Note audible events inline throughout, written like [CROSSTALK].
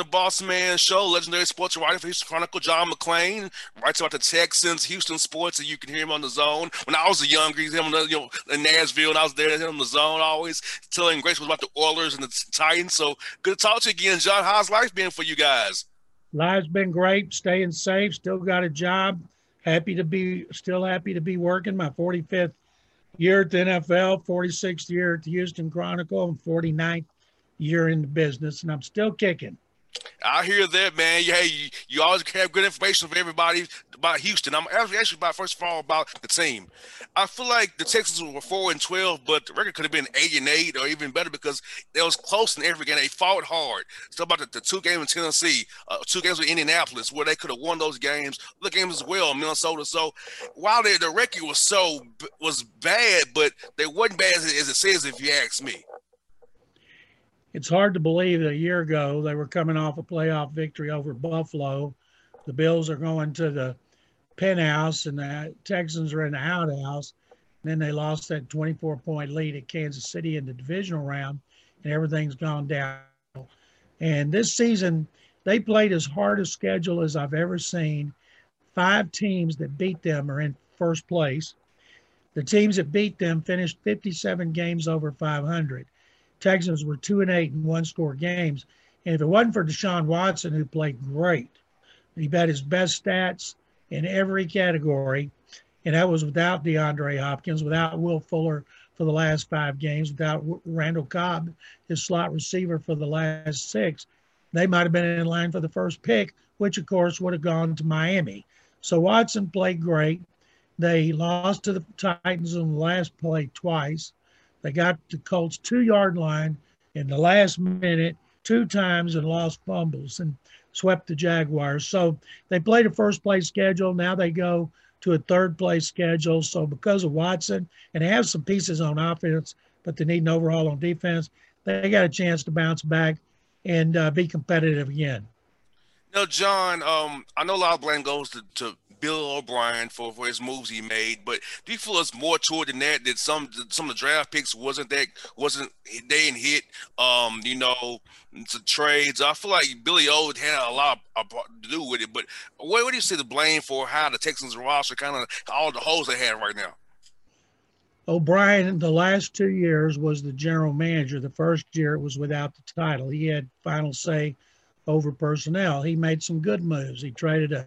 the Boss Man Show, legendary sports writer for Houston Chronicle, John McClain, writes about the Texans, Houston sports, and you can hear him on the zone. When I was a young, him you know, in Nashville, and I was there, him on the zone always telling Grace about the Oilers and the Titans. So good to talk to you again, John. How's life been for you guys? Life's been great, staying safe, still got a job. Happy to be, still happy to be working. My 45th year at the NFL, 46th year at the Houston Chronicle, and 49th year in the business, and I'm still kicking. I hear that, man. Hey, you, you always have good information for everybody about Houston. I'm actually about first of all about the team. I feel like the Texans were four and twelve, but the record could have been eight and eight or even better because they was close in every game. They fought hard. It's about the, the two games in Tennessee, uh, two games with Indianapolis, where they could have won those games. The games as well, Minnesota. So while they, the record was so was bad, but they wasn't bad as, as it says, if you ask me it's hard to believe that a year ago they were coming off a playoff victory over Buffalo. The Bills are going to the penthouse and the Texans are in the outhouse. And then they lost that 24 point lead at Kansas City in the divisional round, and everything's gone down. And this season, they played as hard a schedule as I've ever seen. Five teams that beat them are in first place. The teams that beat them finished 57 games over 500. Texans were two and eight in one score games. And if it wasn't for Deshaun Watson, who played great, he had his best stats in every category. And that was without DeAndre Hopkins, without Will Fuller for the last five games, without Randall Cobb, his slot receiver for the last six. They might have been in line for the first pick, which of course would have gone to Miami. So Watson played great. They lost to the Titans in the last play twice. They got the Colts two yard line in the last minute two times and lost fumbles and swept the Jaguars. So they played a first place schedule. Now they go to a third place schedule. So because of Watson and they have some pieces on offense, but they need an overhaul on defense, they got a chance to bounce back and uh, be competitive again. Now, John, um, I know a lot of blame goes to, to Bill O'Brien for, for his moves he made, but do you feel it's more to it than that? That some some of the draft picks wasn't that wasn't they didn't hit um you know the trades. I feel like Billy O had a lot to do with it. But what, what do you see the blame for how the Texans roster kind of all the holes they have right now? O'Brien, the last two years was the general manager. The first year it was without the title. He had final say over personnel. He made some good moves. He traded a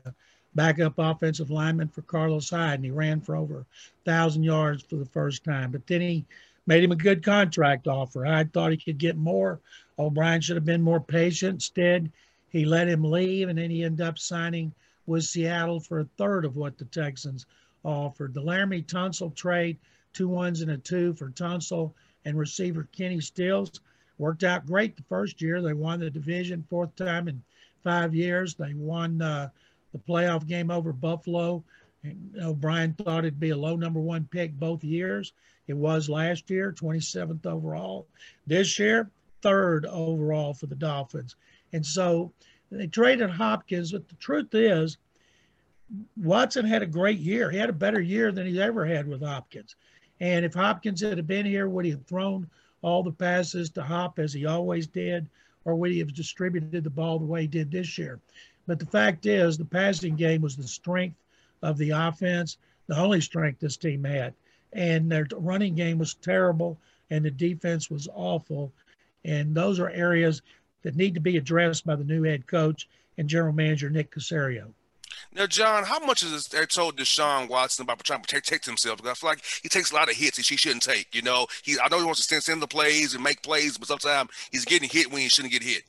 backup offensive lineman for Carlos Hyde, and he ran for over thousand yards for the first time. But then he made him a good contract offer. I thought he could get more. O'Brien should have been more patient. Instead, he let him leave, and then he ended up signing with Seattle for a third of what the Texans offered. The Laremy Tunsil trade, two ones and a two for Tunsil and receiver Kenny Stills, worked out great the first year. They won the division fourth time in five years. They won uh, the playoff game over Buffalo. And O'Brien thought it'd be a low number one pick both years. It was last year, 27th overall. This year, third overall for the Dolphins. And so they traded Hopkins, but the truth is, Watson had a great year. He had a better year than he's ever had with Hopkins. And if Hopkins had been here, would he have thrown all the passes to Hop as he always did, or would he have distributed the ball the way he did this year? But the fact is, the passing game was the strength of the offense, the only strength this team had. And their running game was terrible, and the defense was awful. And those are areas that need to be addressed by the new head coach and general manager Nick Caserio. Now, John, how much is they told Deshaun Watson about trying to protect himself? Because I feel like he takes a lot of hits that he shouldn't take. You know, he I know he wants to send, stand the plays and make plays, but sometimes he's getting hit when he shouldn't get hit.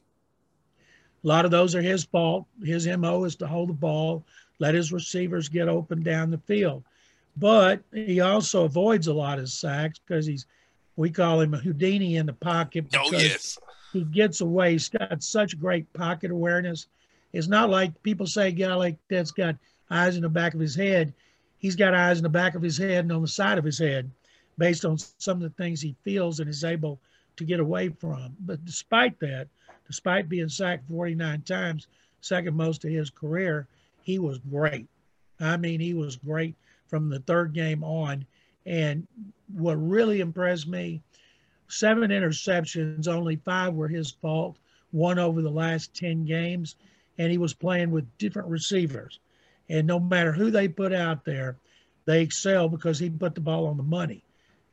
A lot of those are his fault. His MO is to hold the ball, let his receivers get open down the field. But he also avoids a lot of sacks because he's, we call him a Houdini in the pocket. Oh, yes. He gets away. He's got such great pocket awareness. It's not like people say a guy like that's got eyes in the back of his head. He's got eyes in the back of his head and on the side of his head based on some of the things he feels and is able to get away from. But despite that, despite being sacked 49 times, second most of his career, he was great. I mean, he was great from the third game on. And what really impressed me seven interceptions, only five were his fault. won over the last 10 games, and he was playing with different receivers. And no matter who they put out there, they excel because he put the ball on the money.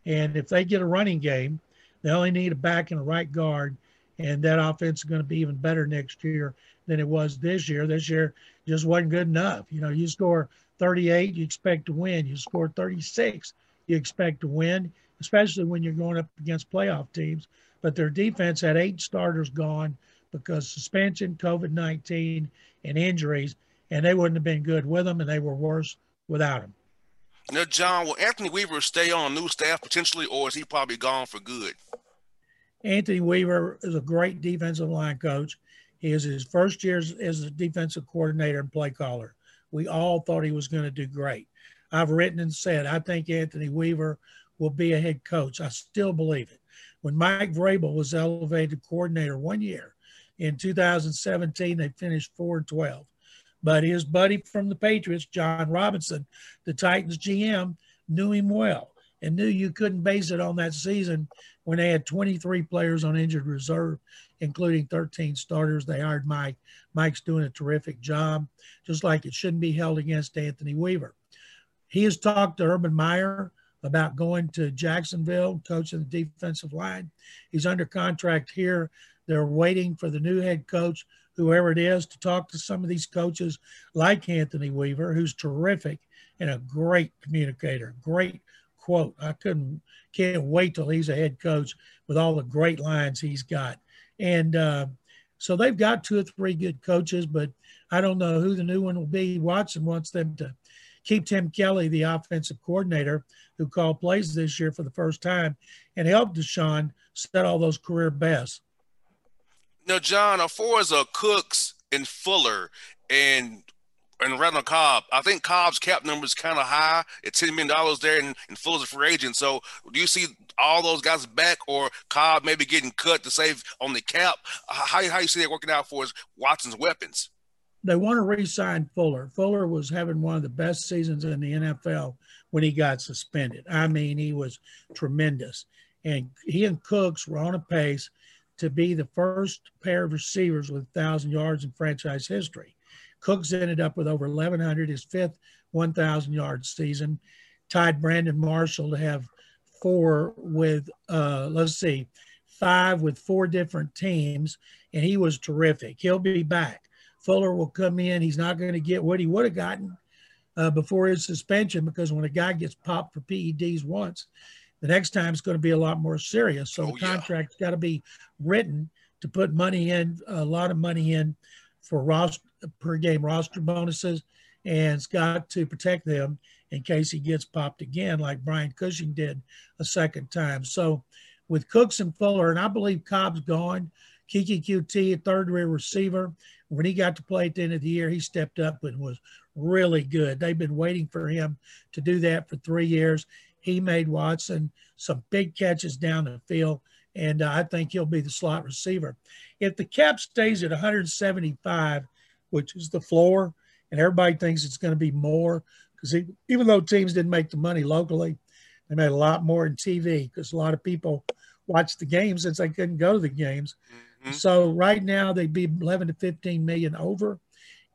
And if they get a running game, they only need a back and a right guard, and that offense is going to be even better next year than it was this year. This year just wasn't good enough. You know, you score 38, you expect to win. You score 36, you expect to win, especially when you're going up against playoff teams. But their defense had eight starters gone because suspension, COVID 19, and injuries, and they wouldn't have been good with them, and they were worse without them. Now, John, will Anthony Weaver stay on new staff potentially, or is he probably gone for good? Anthony Weaver is a great defensive line coach. He is his first year as, as a defensive coordinator and play caller. We all thought he was going to do great. I've written and said I think Anthony Weaver will be a head coach. I still believe it. When Mike Vrabel was elevated coordinator one year in 2017, they finished 4 and 12. But his buddy from the Patriots, Jon Robinson, the Titans GM, knew him well and knew you couldn't base it on that season when they had 23 players on injured reserve, including 13 starters. They hired Mike. Mike's doing a terrific job, just like it shouldn't be held against Anthony Weaver. He has talked to Urban Meyer about going to Jacksonville, coaching the defensive line. He's under contract here. They're waiting for the new head coach whoever it is, to talk to some of these coaches like Anthony Weaver, who's terrific and a great communicator. Great quote. I couldn't can't wait till he's a head coach with all the great lines he's got. And uh, so they've got two or three good coaches, but I don't know who the new one will be. Watson wants them to keep Tim Kelly, the offensive coordinator, who called plays this year for the first time, and helped Deshaun set all those career bests. Now, John, far as uh, Cooks and Fuller and and Randall Cobb, I think Cobb's cap number is kind of high at ten million dollars there, and, and Fuller's a free agent. So, do you see all those guys back, or Cobb maybe getting cut to save on the cap? How how you see that working out for Watson's weapons? They want to re-sign Fuller. Fuller was having one of the best seasons in the NFL when he got suspended. I mean, he was tremendous, and he and Cooks were on a pace to be the first pair of receivers with 1,000 yards in franchise history. Cooks ended up with over 1,100, his fifth 1,000 yard season, tied Brandon Marshall to have four with, uh, let's see, five with four different teams, and he was terrific. He'll be back. Fuller will come in. He's not going to get what he would have gotten uh, before his suspension because when a guy gets popped for PEDs once, the next time it's going to be a lot more serious. So oh, the contract's yeah. got to be written to put money in, a lot of money in for roster per game roster bonuses, and it's got to protect them in case he gets popped again, like Brian Cushing did a second time. So with Cooks and Fuller, and I believe Cobb's gone. Keke Coutee, a third year receiver. When he got to play at the end of the year, he stepped up and was really good. They've been waiting for him to do that for three years. He made Watson some big catches down the field, and uh, I think he'll be the slot receiver. If the cap stays at 175, which is the floor, and everybody thinks it's going to be more, because even though teams didn't make the money locally, they made a lot more in TV because a lot of people watched the games since they couldn't go to the games. Mm-hmm. So right now they'd be 11 to 15 million over.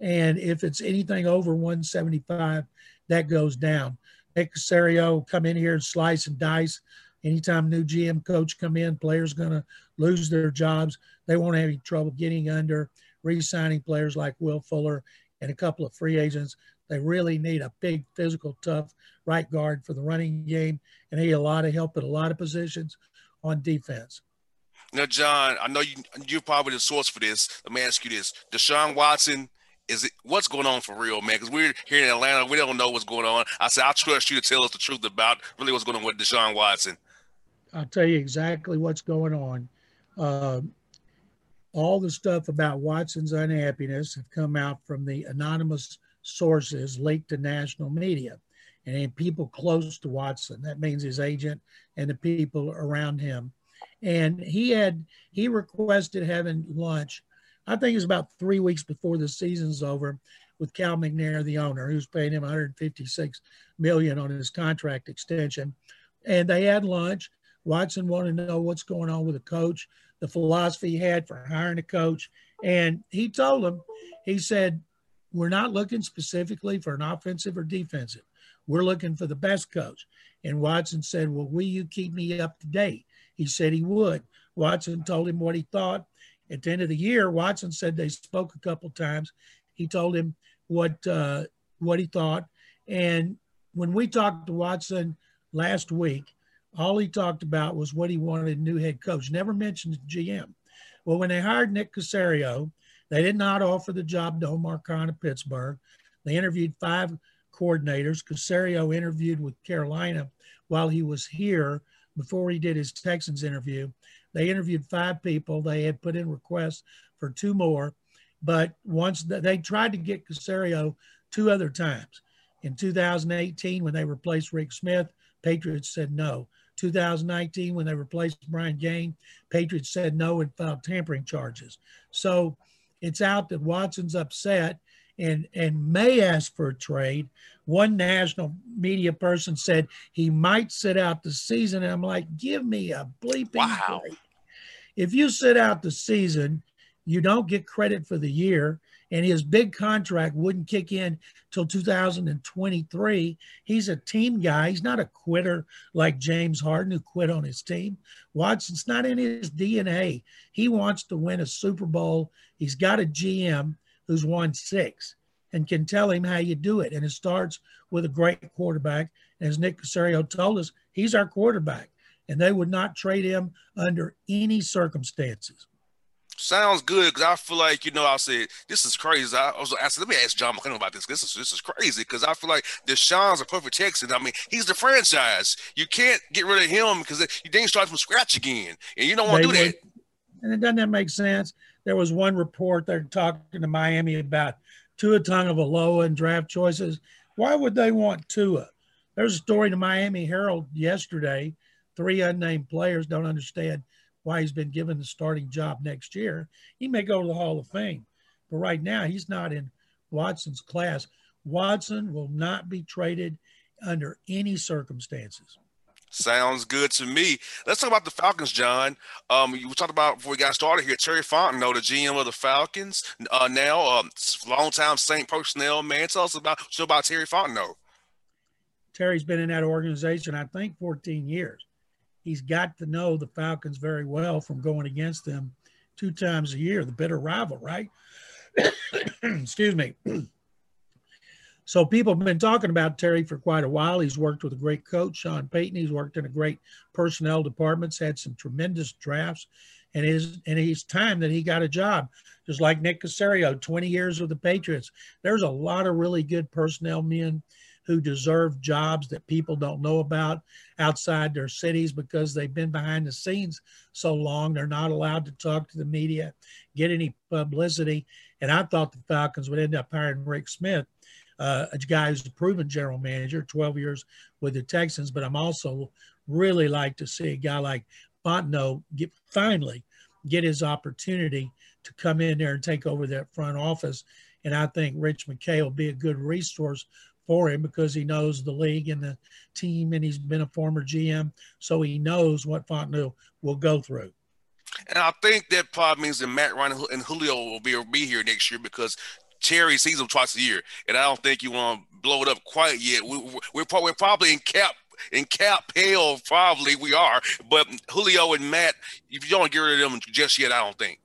And if it's anything over 175, that goes down. Nick Caserio come in here and slice and dice. Anytime new GM coach come in, players going to lose their jobs. They won't have any trouble getting under re-signing players like Will Fuller and a couple of free agents. They really need a big, physical, tough right guard for the running game, and he had a lot of help at a lot of positions on defense. Now, John, I know you you're probably the source for this. Let me ask you this: Deshaun Watson is it what's going on for real, man? Because we're here in Atlanta, we don't know what's going on. I said, I trust you to tell us the truth about really what's going on with Deshaun Watson. I'll tell you exactly what's going on. Uh, all the stuff about Watson's unhappiness have come out from the anonymous sources leaked to national media and people close to Watson. That means his agent and the people around him. And he had he requested having lunch I think it was about three weeks before the season's over with Cal McNair, the owner, who's paying him 156 million on his contract extension. And they had lunch. Watson wanted to know what's going on with the coach. the philosophy he had for hiring a coach. And he told him, he said, We're not looking specifically for an offensive or defensive. We're looking for the best coach. And Watson said, Well, will you keep me up to date? He said he would. Watson told him what he thought. At the end of the year, Watson said they spoke a couple times. He told him what uh, what he thought. And when we talked to Watson last week, all he talked about was what he wanted a new head coach. Never mentioned GM. Well, when they hired Nick Caserio, they did not offer the job to Omar Khan of Pittsburgh. They interviewed five coordinators. Caserio interviewed with Carolina while he was here before he did his Texans interview. They interviewed five people. They had put in requests for two more, but once they tried to get Caserio two other times. In 2018, when they replaced Rick Smith, Patriots said no. 2019, when they replaced Brian Gaine, Patriots said no and filed tampering charges. So it's out that Watson's upset and and may ask for a trade. One national media person said he might sit out the season, and I'm like, give me a bleeping wow. break. If you sit out the season, you don't get credit for the year and his big contract wouldn't kick in till 2023. He's a team guy. He's not a quitter like James Harden, who quit on his team. Watson's not in his DNA. He wants to win a Super Bowl. He's got a GM who's won six and can tell him how you do it. And it starts with a great quarterback. As Nick Caserio told us, he's our quarterback, and they would not trade him under any circumstances. Sounds good because I feel like you know I said this is crazy. I, was I said let me ask John McClendon about this. This is this is crazy because I feel like Deshaun's a perfect Texan. I mean he's the franchise. You can't get rid of him because you then start from scratch again, and you don't want to do would, that. And it doesn't that make sense? There was one report they're talking to Miami about Tua Tagovailoa and draft choices. Why would they want Tua? There's a story in the Miami Herald yesterday. Three unnamed players don't understand why he's been given the starting job next year. He may go to the Hall of Fame, but right now he's not in Watson's class. Watson will not be traded under any circumstances. Sounds good to me. Let's talk about the Falcons, John. Um, you talked about before we got started here. Terry Fontenot, the GM of the Falcons, uh, now um, longtime Saint personnel man. Tell us about so about Terry Fontenot. Terry's been in that organization, I think, 14 years he's got to know the Falcons very well from going against them two times a year, the bitter rival, right? [COUGHS] Excuse me. [CLEARS THROAT] so people have been talking about Terry for quite a while. He's worked with a great coach, Sean Payton. He's worked in a great personnel departments, had some tremendous drafts, and his and his time that he got a job, just like Nick Caserio, 20 years with the Patriots. There's a lot of really good personnel men who deserve jobs that people don't know about outside their cities because they've been behind the scenes so long. They're not allowed to talk to the media, get any publicity. And I thought the Falcons would end up hiring Rick Smith, uh, a guy who's a proven general manager, 12 years with the Texans. But I'm also really like to see a guy like Fontenot get finally get his opportunity to come in there and take over that front office. And I think Rich McKay will be a good resource for him because he knows the league and the team, and he's been a former GM, so he knows what Fontenot will go through. And I think that probably means that Matt Ryan and Julio will be, be here next year because Terry sees them twice a year, and I don't think you want to blow it up quite yet. We, we're, we're probably in cap in cap hell, probably we are, but Julio and Matt, if you don't get rid of them just yet, I don't think.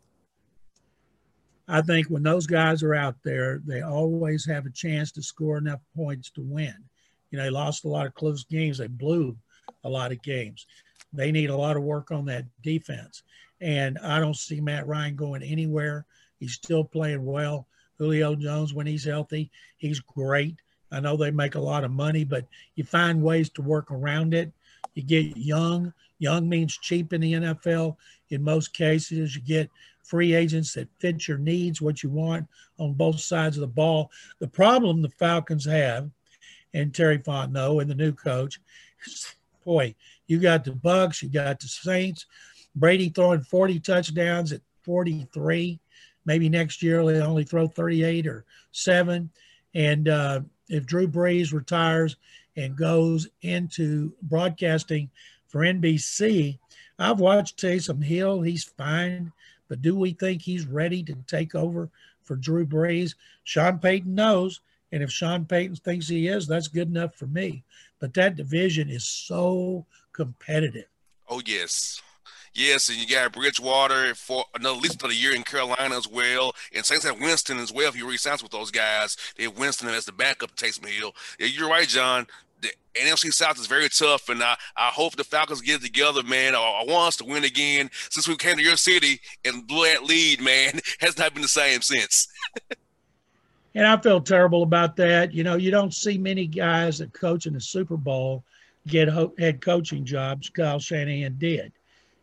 I think when those guys are out there, they always have a chance to score enough points to win. You know, they lost a lot of close games. They blew a lot of games. They need a lot of work on that defense. And I don't see Matt Ryan going anywhere. He's still playing well. Julio Jones, when he's healthy, he's great. I know they make a lot of money, but you find ways to work around it. You get young. Young means cheap in the NFL. In most cases, you get free agents that fit your needs, what you want on both sides of the ball. The problem the Falcons have, and Terry Fontenot and the new coach, boy, you got the Bucs, you got the Saints, Brady throwing 40 touchdowns at 43. Maybe next year they only throw 38 or seven. And uh, if Drew Brees retires and goes into broadcasting for NBC, I've watched Taysom Hill. He's fine. But do we think he's ready to take over for Drew Brees? Sean Payton knows. And if Sean Payton thinks he is, that's good enough for me. But that division is so competitive. Oh, yes. Yes, and you got Bridgewater for another at least another year in Carolina as well. And Saints have Winston as well. If he resigns with those guys, they have Winston as the backup to Taysom Hill. Yeah, you're right, John. The NFC South is very tough, and I, I hope the Falcons get it together, man. I, I want us to win again. Since we came to your city and blew that lead, man, [LAUGHS] has not been the same since. [LAUGHS] and I feel terrible about that. You know, you don't see many guys that coach in the Super Bowl get head coaching jobs. Kyle Shanahan did.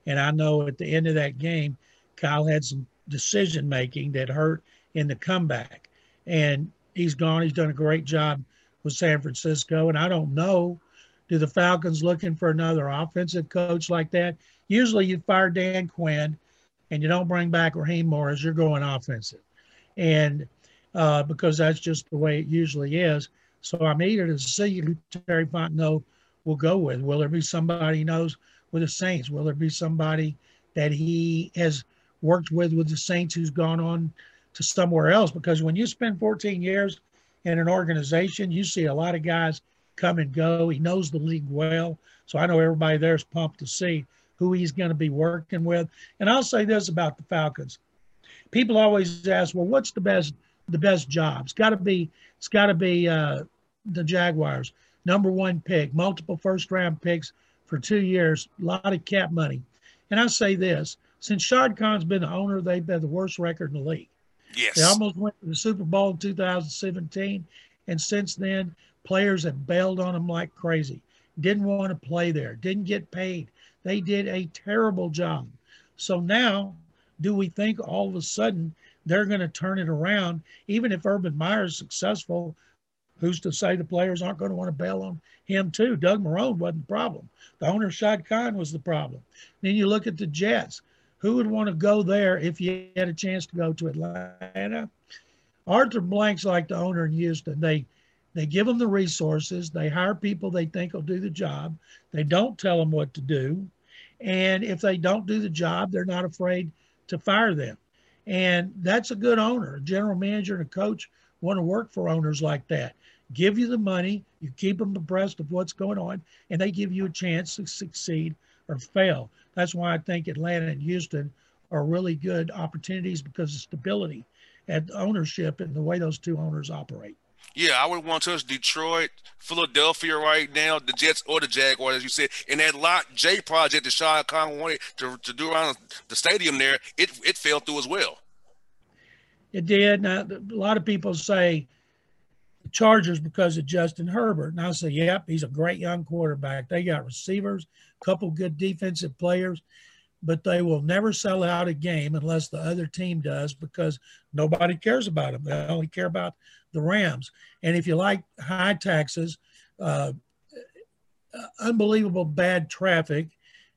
And I know at the end of that game, Kyle had some decision making that hurt in the comeback. And he's gone. He's done a great job with San Francisco. And I don't know, do the Falcons looking for another offensive coach like that? Usually you fire Dan Quinn and you don't bring back Raheem Morris, you're going offensive. And uh, because that's just the way it usually is. So I'm eager to see who Terry Fontenot will go with. Will there be somebody he knows with the Saints? Will there be somebody that he has worked with with the Saints who's gone on to somewhere else? Because when you spend 14 years in an organization, you see a lot of guys come and go. He knows the league well. So I know everybody there's pumped to see who he's going to be working with. And I'll say this about the Falcons. People always ask, well, what's the best the best job? It's got to be it's got to be uh, the Jaguars. Number one pick, multiple first round picks for two years, a lot of cap money. And I say this since Shad Khan's been the owner, they've had the worst record in the league. Yes. They almost went to the Super Bowl in 2017. And since then, players have bailed on them like crazy. Didn't want to play there, didn't get paid. They did a terrible job. So now, do we think all of a sudden they're going to turn it around? Even if Urban Meyer is successful, who's to say the players aren't going to want to bail on him too? Doug Marrone wasn't the problem. The owner, Shad Khan, was the problem. Then you look at the Jets. Who would want to go there if you had a chance to go to Atlanta? Arthur Blank's like the owner in Houston. They they give them the resources. They hire people they think will do the job. They don't tell them what to do. And if they don't do the job, they're not afraid to fire them. And that's a good owner. A general manager and a coach want to work for owners like that give you the money, you keep them abreast of what's going on, and they give you a chance to succeed or fail. That's why I think Atlanta and Houston are really good opportunities because of stability and ownership and the way those two owners operate. Yeah, I would want to touch Detroit, Philadelphia right now, the Jets or the Jaguars, as you said. And that Lot J project that Shad Khan wanted to, to do around the stadium there, it it fell through as well. It did. Now, a lot of people say the Chargers because of Justin Herbert. And I say, yep, he's a great young quarterback. They got receivers, couple good defensive players, but they will never sell out a game unless the other team does because nobody cares about them. They only care about the Rams. And if you like high taxes, uh, unbelievable bad traffic,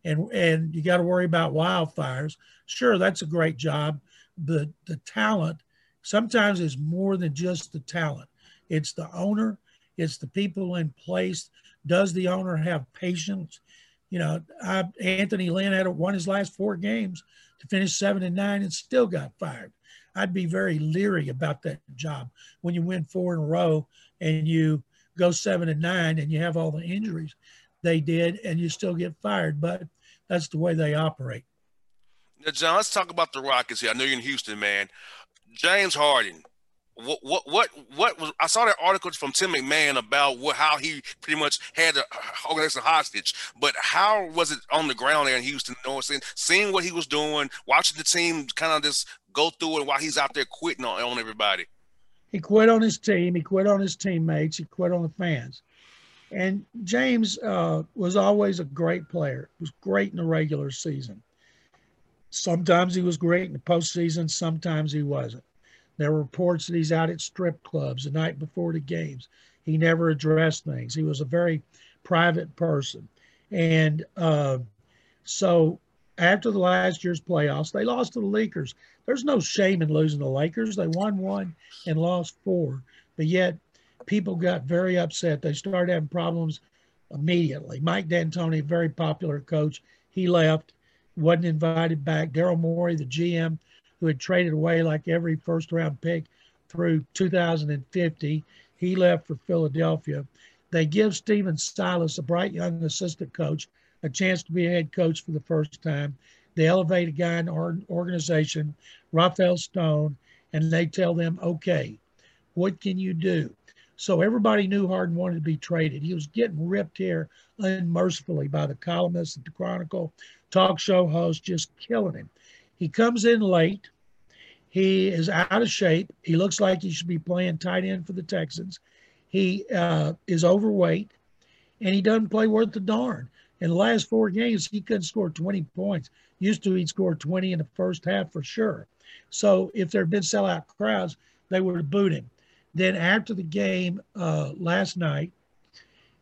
and and you got to worry about wildfires. Sure, that's a great job, but the talent sometimes is more than just the talent. It's the owner, it's the people in place. Does the owner have patience? You know, I, Anthony Lynn had won his last four games to finish seven and nine and still got fired. I'd be very leery about that job when you win four in a row and you go seven and nine and you have all the injuries they did and you still get fired. But that's the way they operate. Now, John, let's talk about the Rockets here. I know you're in Houston, man. James Harden, what what what what was I saw that article from Tim McMahon about what how he pretty much had the organization hostage, but how was it on the ground there in Houston? You know, seeing, seeing what he was doing, watching the team kind of just go through it while he's out there quitting on, on everybody. He quit on his team. He quit on his teammates. He quit on the fans. And James uh, was always a great player. He was great in the regular season. Sometimes he was great in the postseason. Sometimes he wasn't. There were reports that he's out at strip clubs the night before the games. He never addressed things. He was a very private person. And uh, so after the last year's playoffs, they lost to the Lakers. There's no shame in losing the Lakers. They won one and lost four. But yet people got very upset. They started having problems immediately. Mike D'Antoni, very popular coach, he left. wasn't invited back. Daryl Morey, the GM, who had traded away like every first round pick through 2050, he left for Philadelphia. They give Stephen Silas, a bright young assistant coach, a chance to be a head coach for the first time. They elevate a guy in our organization, Rafael Stone, and they tell them, okay, what can you do? So everybody knew Harden wanted to be traded. He was getting ripped here unmercifully by the columnists at the Chronicle, talk show host, just killing him. He comes in late. He is out of shape. He looks like he should be playing tight end for the Texans. He uh, is overweight, and he doesn't play worth a darn. In the last four games, he couldn't score 20 points. Used to, he'd score 20 in the first half for sure. So if there had been sellout crowds, they would have booed him. Then after the game uh, last night,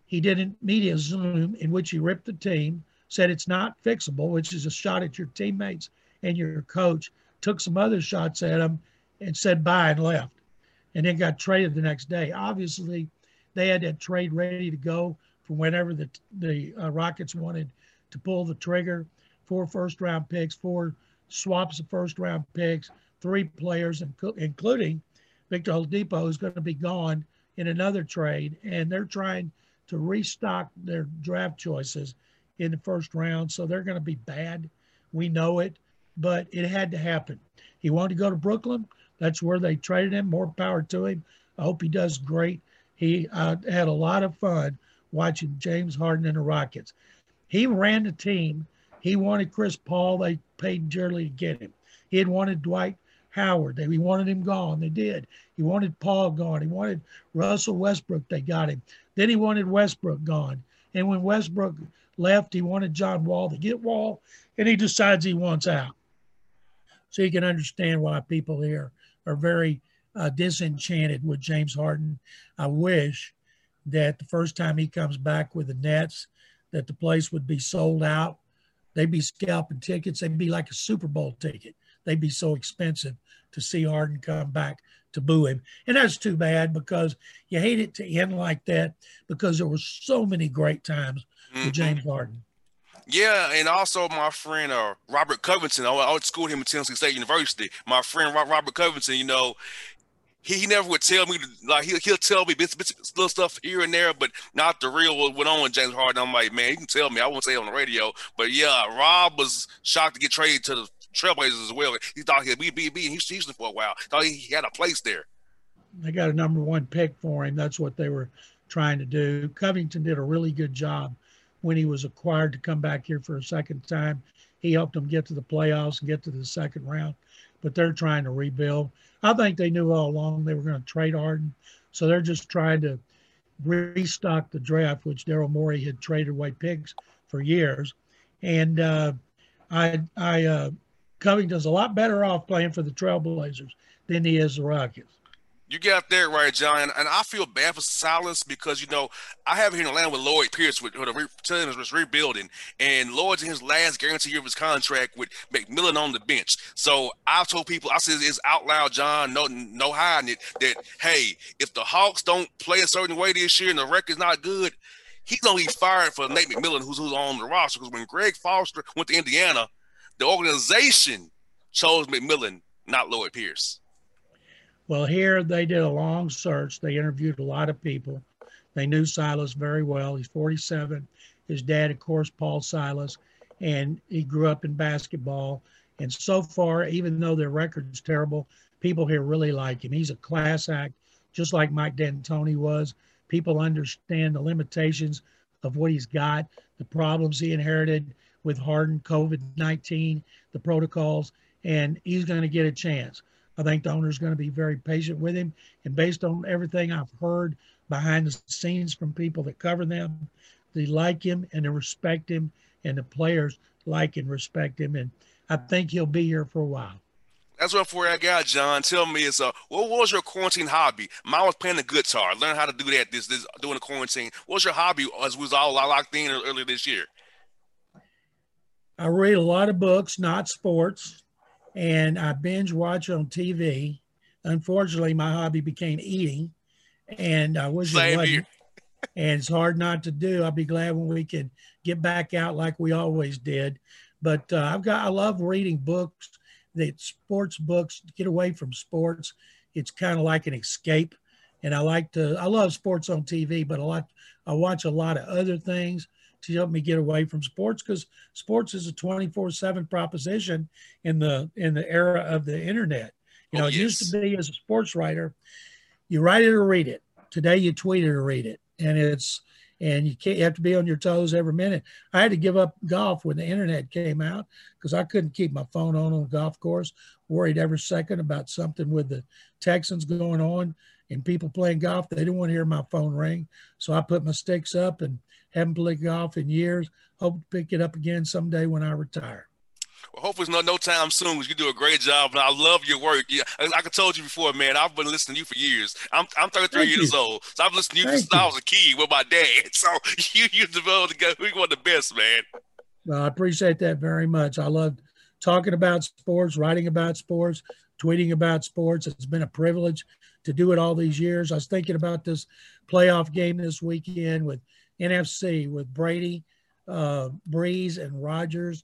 he did a media Zoom in which he ripped the team, said it's not fixable, which is a shot at your teammates and your coach, took some other shots at him and said bye and left, and then got traded the next day. Obviously, they had that trade ready to go from whenever the, the uh, Rockets wanted to pull the trigger. Four first round picks, four swaps of first round picks, three players, including Victor Oladipo, who's going to be gone in another trade. And they're trying to restock their draft choices in the first round. So they're going to be bad. We know it, but it had to happen. He wanted to go to Brooklyn. That's where they traded him. More power to him. I hope he does great. He uh, had a lot of fun watching James Harden and the Rockets. He ran the team. He wanted Chris Paul. They paid dearly to get him. He had wanted Dwight Howard. They, he wanted him gone. They did. He wanted Paul gone. He wanted Russell Westbrook. They got him. Then he wanted Westbrook gone. And when Westbrook left, he wanted John Wall to get Wall, and he decides he wants out. So you can understand why people here are very uh, disenchanted with James Harden. I wish that the first time he comes back with the Nets, that the place would be sold out. They'd be scalping tickets. They'd be like a Super Bowl ticket they'd be so expensive to see Harden come back to boo him. And that's too bad because you hate it to end like that because there were so many great times mm-hmm. with James Harden. Yeah, and also my friend uh, Robert Covington. I, I schooled him at Tennessee State University. My friend Robert Covington, you know, he, he never would tell me like he'll, he'll tell me bits, bits little stuff here and there, but not the real what went on with James Harden. I'm like, man, you can tell me. I won't say it on the radio, but yeah, Rob was shocked to get traded to the Trailblazers as well. He thought he'd be, be, be in Houston for a while. Thought he had a place there. They got a number one pick for him. That's what they were trying to do. Covington did a really good job when he was acquired to come back here for a second time. He helped them get to the playoffs and get to the second round, but they're trying to rebuild. I think they knew all along they were going to trade Harden, so they're just trying to restock the draft, which Daryl Morey had traded away picks for years. And uh, I, I uh, Covington's a lot better off playing for the Trailblazers than he is the Rockets. You got there, right, John. And, I feel bad for Silas because, you know, I have here in Atlanta with Lloyd Pierce, with, the team was rebuilding. And Lloyd's in his last guarantee year of his contract with McMillan on the bench. So I've told people, I said it's out loud, John, no, no hiding it, that, hey, if the Hawks don't play a certain way this year and the record's not good, he's be fired for Nate McMillan, who's, who's on the roster. Because when Greg Foster went to Indiana – the organization chose McMillan, not Lloyd Pierce. Well, here they did a long search. They interviewed a lot of people. They knew Silas very well. He's 47. His dad, of course, Paul Silas, and he grew up in basketball. And so far, even though their record's terrible, people here really like him. He's a class act, just like Mike D'Antoni was. People understand the limitations of what he's got, the problems he inherited, with Harden, COVID 19, the protocols, and he's going to get a chance. I think the owner's going to be very patient with him. And based on everything I've heard behind the scenes from people that cover them, they like him and they respect him, and the players like and respect him. And I think he'll be here for a while. That's what for I got, John. Tell me, is uh, what was your quarantine hobby? Mine was playing the guitar. Learn how to do that. This, this during the quarantine. What was your hobby as we was all locked in earlier this year? I read a lot of books, not sports, and I binge watch on TV. Unfortunately, my hobby became eating, and I wish it wasn't. and it's hard not to do. I'll be glad when we can get back out like we always did. But uh, I've got I love reading books, that sports books. Get away from sports. It's kind of like an escape, and I like to. I love sports on TV, but a lot I watch a lot of other things to help me get away from sports because sports is a 24/7 proposition in the in the era of the internet. You oh, know, oh, yes. it used to be as a sports writer, you write it or read it. Today you tweet it or read it, and it's and you can't you have to be on your toes every minute. I had to give up golf when the internet came out because I couldn't keep my phone on on the golf course, worried every second about something with the Texans going on and people playing golf. They didn't want to hear my phone ring, so I put my sticks up and haven't played golf in years. Hope to pick it up again someday when I retire. Well, hopefully it's not no time soon because you do a great job and I love your work. Yeah, like I told you before, man, I've been listening to you for years. I'm, I'm 33 Thank years you. old, so I've listened to you Thank since you. I was a kid with my dad. [LAUGHS] So you you developed to go. We one of the best, man. Well, I appreciate that very much. I love talking about sports, writing about sports, tweeting about sports. It's been a privilege to do it all these years. I was thinking about this playoff game this weekend with NFC with Brady, uh, Brees, and Rodgers,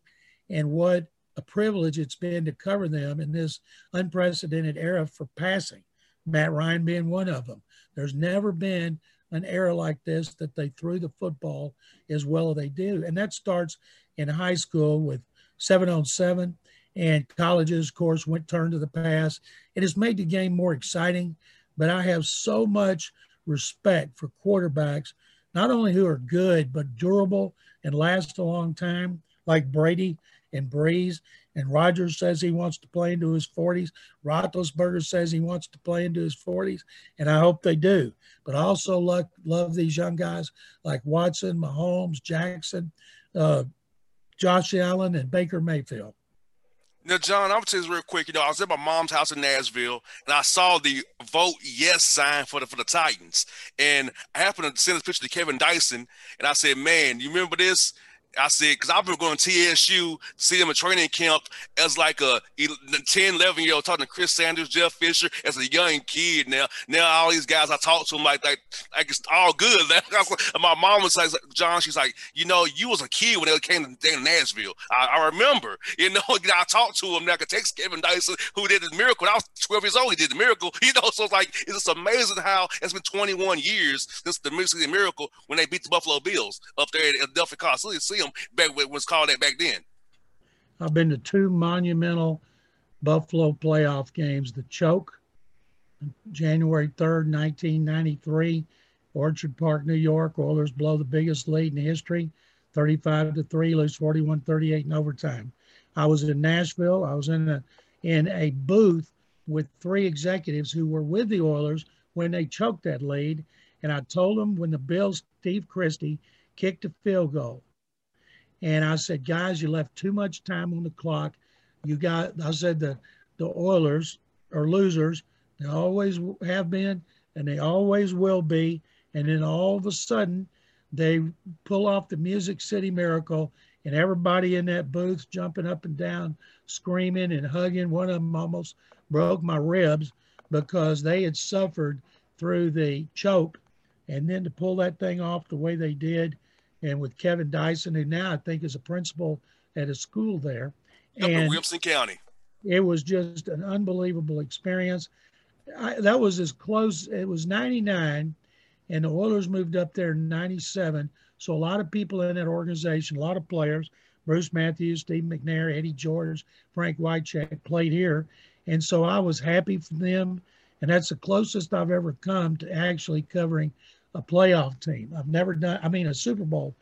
and what a privilege it's been to cover them in this unprecedented era for passing. Matt Ryan being one of them. There's never been an era like this that they threw the football as well as they do, and that starts in high school with seven on seven, and colleges, of course, went turn to the pass. It has made the game more exciting, but I have so much respect for quarterbacks, not only who are good but durable and last a long time, like Brady and Brees. And Rodgers says he wants to play into his 40s. Roethlisberger says he wants to play into his 40s, and I hope they do. But I also love, love these young guys like Watson, Mahomes, Jackson, uh, Josh Allen, and Baker Mayfield. Now, John, I would say this real quick. You know, I was at my mom's house in Nashville, and I saw the vote yes sign for the for the Titans. And I happened to send this picture to Kevin Dyson, and I said, "Man, you remember this?" I said, because I've been going to TSU, see them in training camp as like a 10, 11 year old, talking to Chris Sanders, Jeff Fisher as a young kid. Now, now all these guys I talk to them like, like, like it's all good. [LAUGHS] and my mom was like, John, she's like, you know, you was a kid when they came to, Nashville. I, I, remember, [LAUGHS] you know, I talked to him. Now I could text Kevin Dyson, who did the miracle. I was 12 years old, he did the miracle. [LAUGHS] You know, so it's like, it's just amazing how it's been 21 years since the Mississippi Miracle when they beat the Buffalo Bills up there at Adelphia Coliseum back was called that back then. I've been to two monumental Buffalo playoff games. The choke, January 3rd, 1993, Orchard Park, New York. Oilers blow the biggest lead in history, 35 to 3, lose 41 38 in overtime. I was in Nashville. I was in a in a booth with three executives who were with the Oilers when they choked that lead. And I told them when the Bills, Steve Christie, kicked a field goal and I said, guys, you left too much time on the clock. You got, I said, the, the Oilers are losers. They always have been, and they always will be. And then all of a sudden, they pull off the Music City Miracle, and everybody in that booth jumping up and down, screaming and hugging. One of them almost broke my ribs because they had suffered through the choke. And then to pull that thing off the way they did, and with Kevin Dyson, who now I think is a principal at a school there. Up and in Williamson County. It was just an unbelievable experience. I, that was as close. It was '99, and the Oilers moved up there in '97. So a lot of people in that organization, a lot of players, Bruce Matthews, Steve McNair, Eddie George, Frank Wycheck played here, and so I was happy for them. And that's the closest I've ever come to actually covering a playoff team. I've never done, I mean, a Super Bowl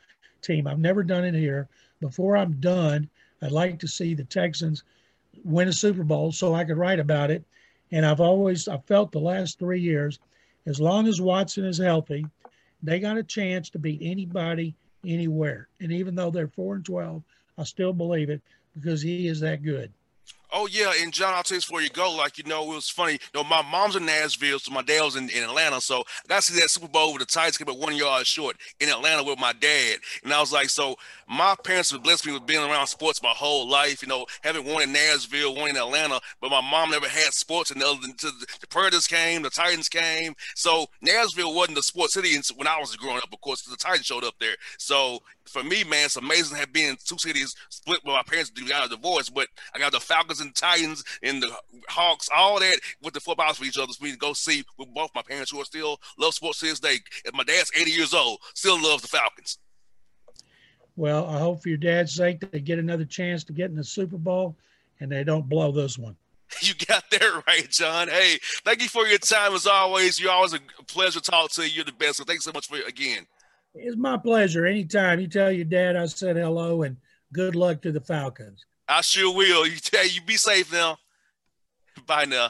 team. I've never done it here. Before I'm done, I'd like to see the Texans win a Super Bowl so I could write about it. And I've always, I felt the last three years, as long as Watson is healthy, they got a chance to beat anybody anywhere. And even though they're four and twelve, I still believe it because he is that good. Oh yeah, and Jon, I'll tell you before you go. Like you know, it was funny. You know, my mom's in Nashville, so my dad was in, in Atlanta. So I got to see that Super Bowl with the Titans came one yard short in Atlanta with my dad, and I was like, so my parents have blessed me with being around sports my whole life. You know, having one in Nashville, one in Atlanta, but my mom never had sports and than the, the Predators came, the Titans came. So Nashville wasn't the sports city when I was growing up. Of course, the Titans showed up there. So for me, man, it's amazing to have been two cities split with my parents got a divorce, but I got the Falcons and Titans and the Hawks, all that with the footballs for each other me to go see with both my parents who are still love sports to this day. And my dad's 80 years old, still loves the Falcons. Well, I hope for your dad's sake they get another chance to get in the Super Bowl and they don't blow this one. [LAUGHS] You got that right, Jon. Hey, thank you for your time as always. You're always a pleasure to talk to you. You're the best. So thanks so much for again. It's my pleasure. Anytime you tell your dad I said hello and good luck to the Falcons. I sure will. You tell you be safe now. [LAUGHS] Bye now.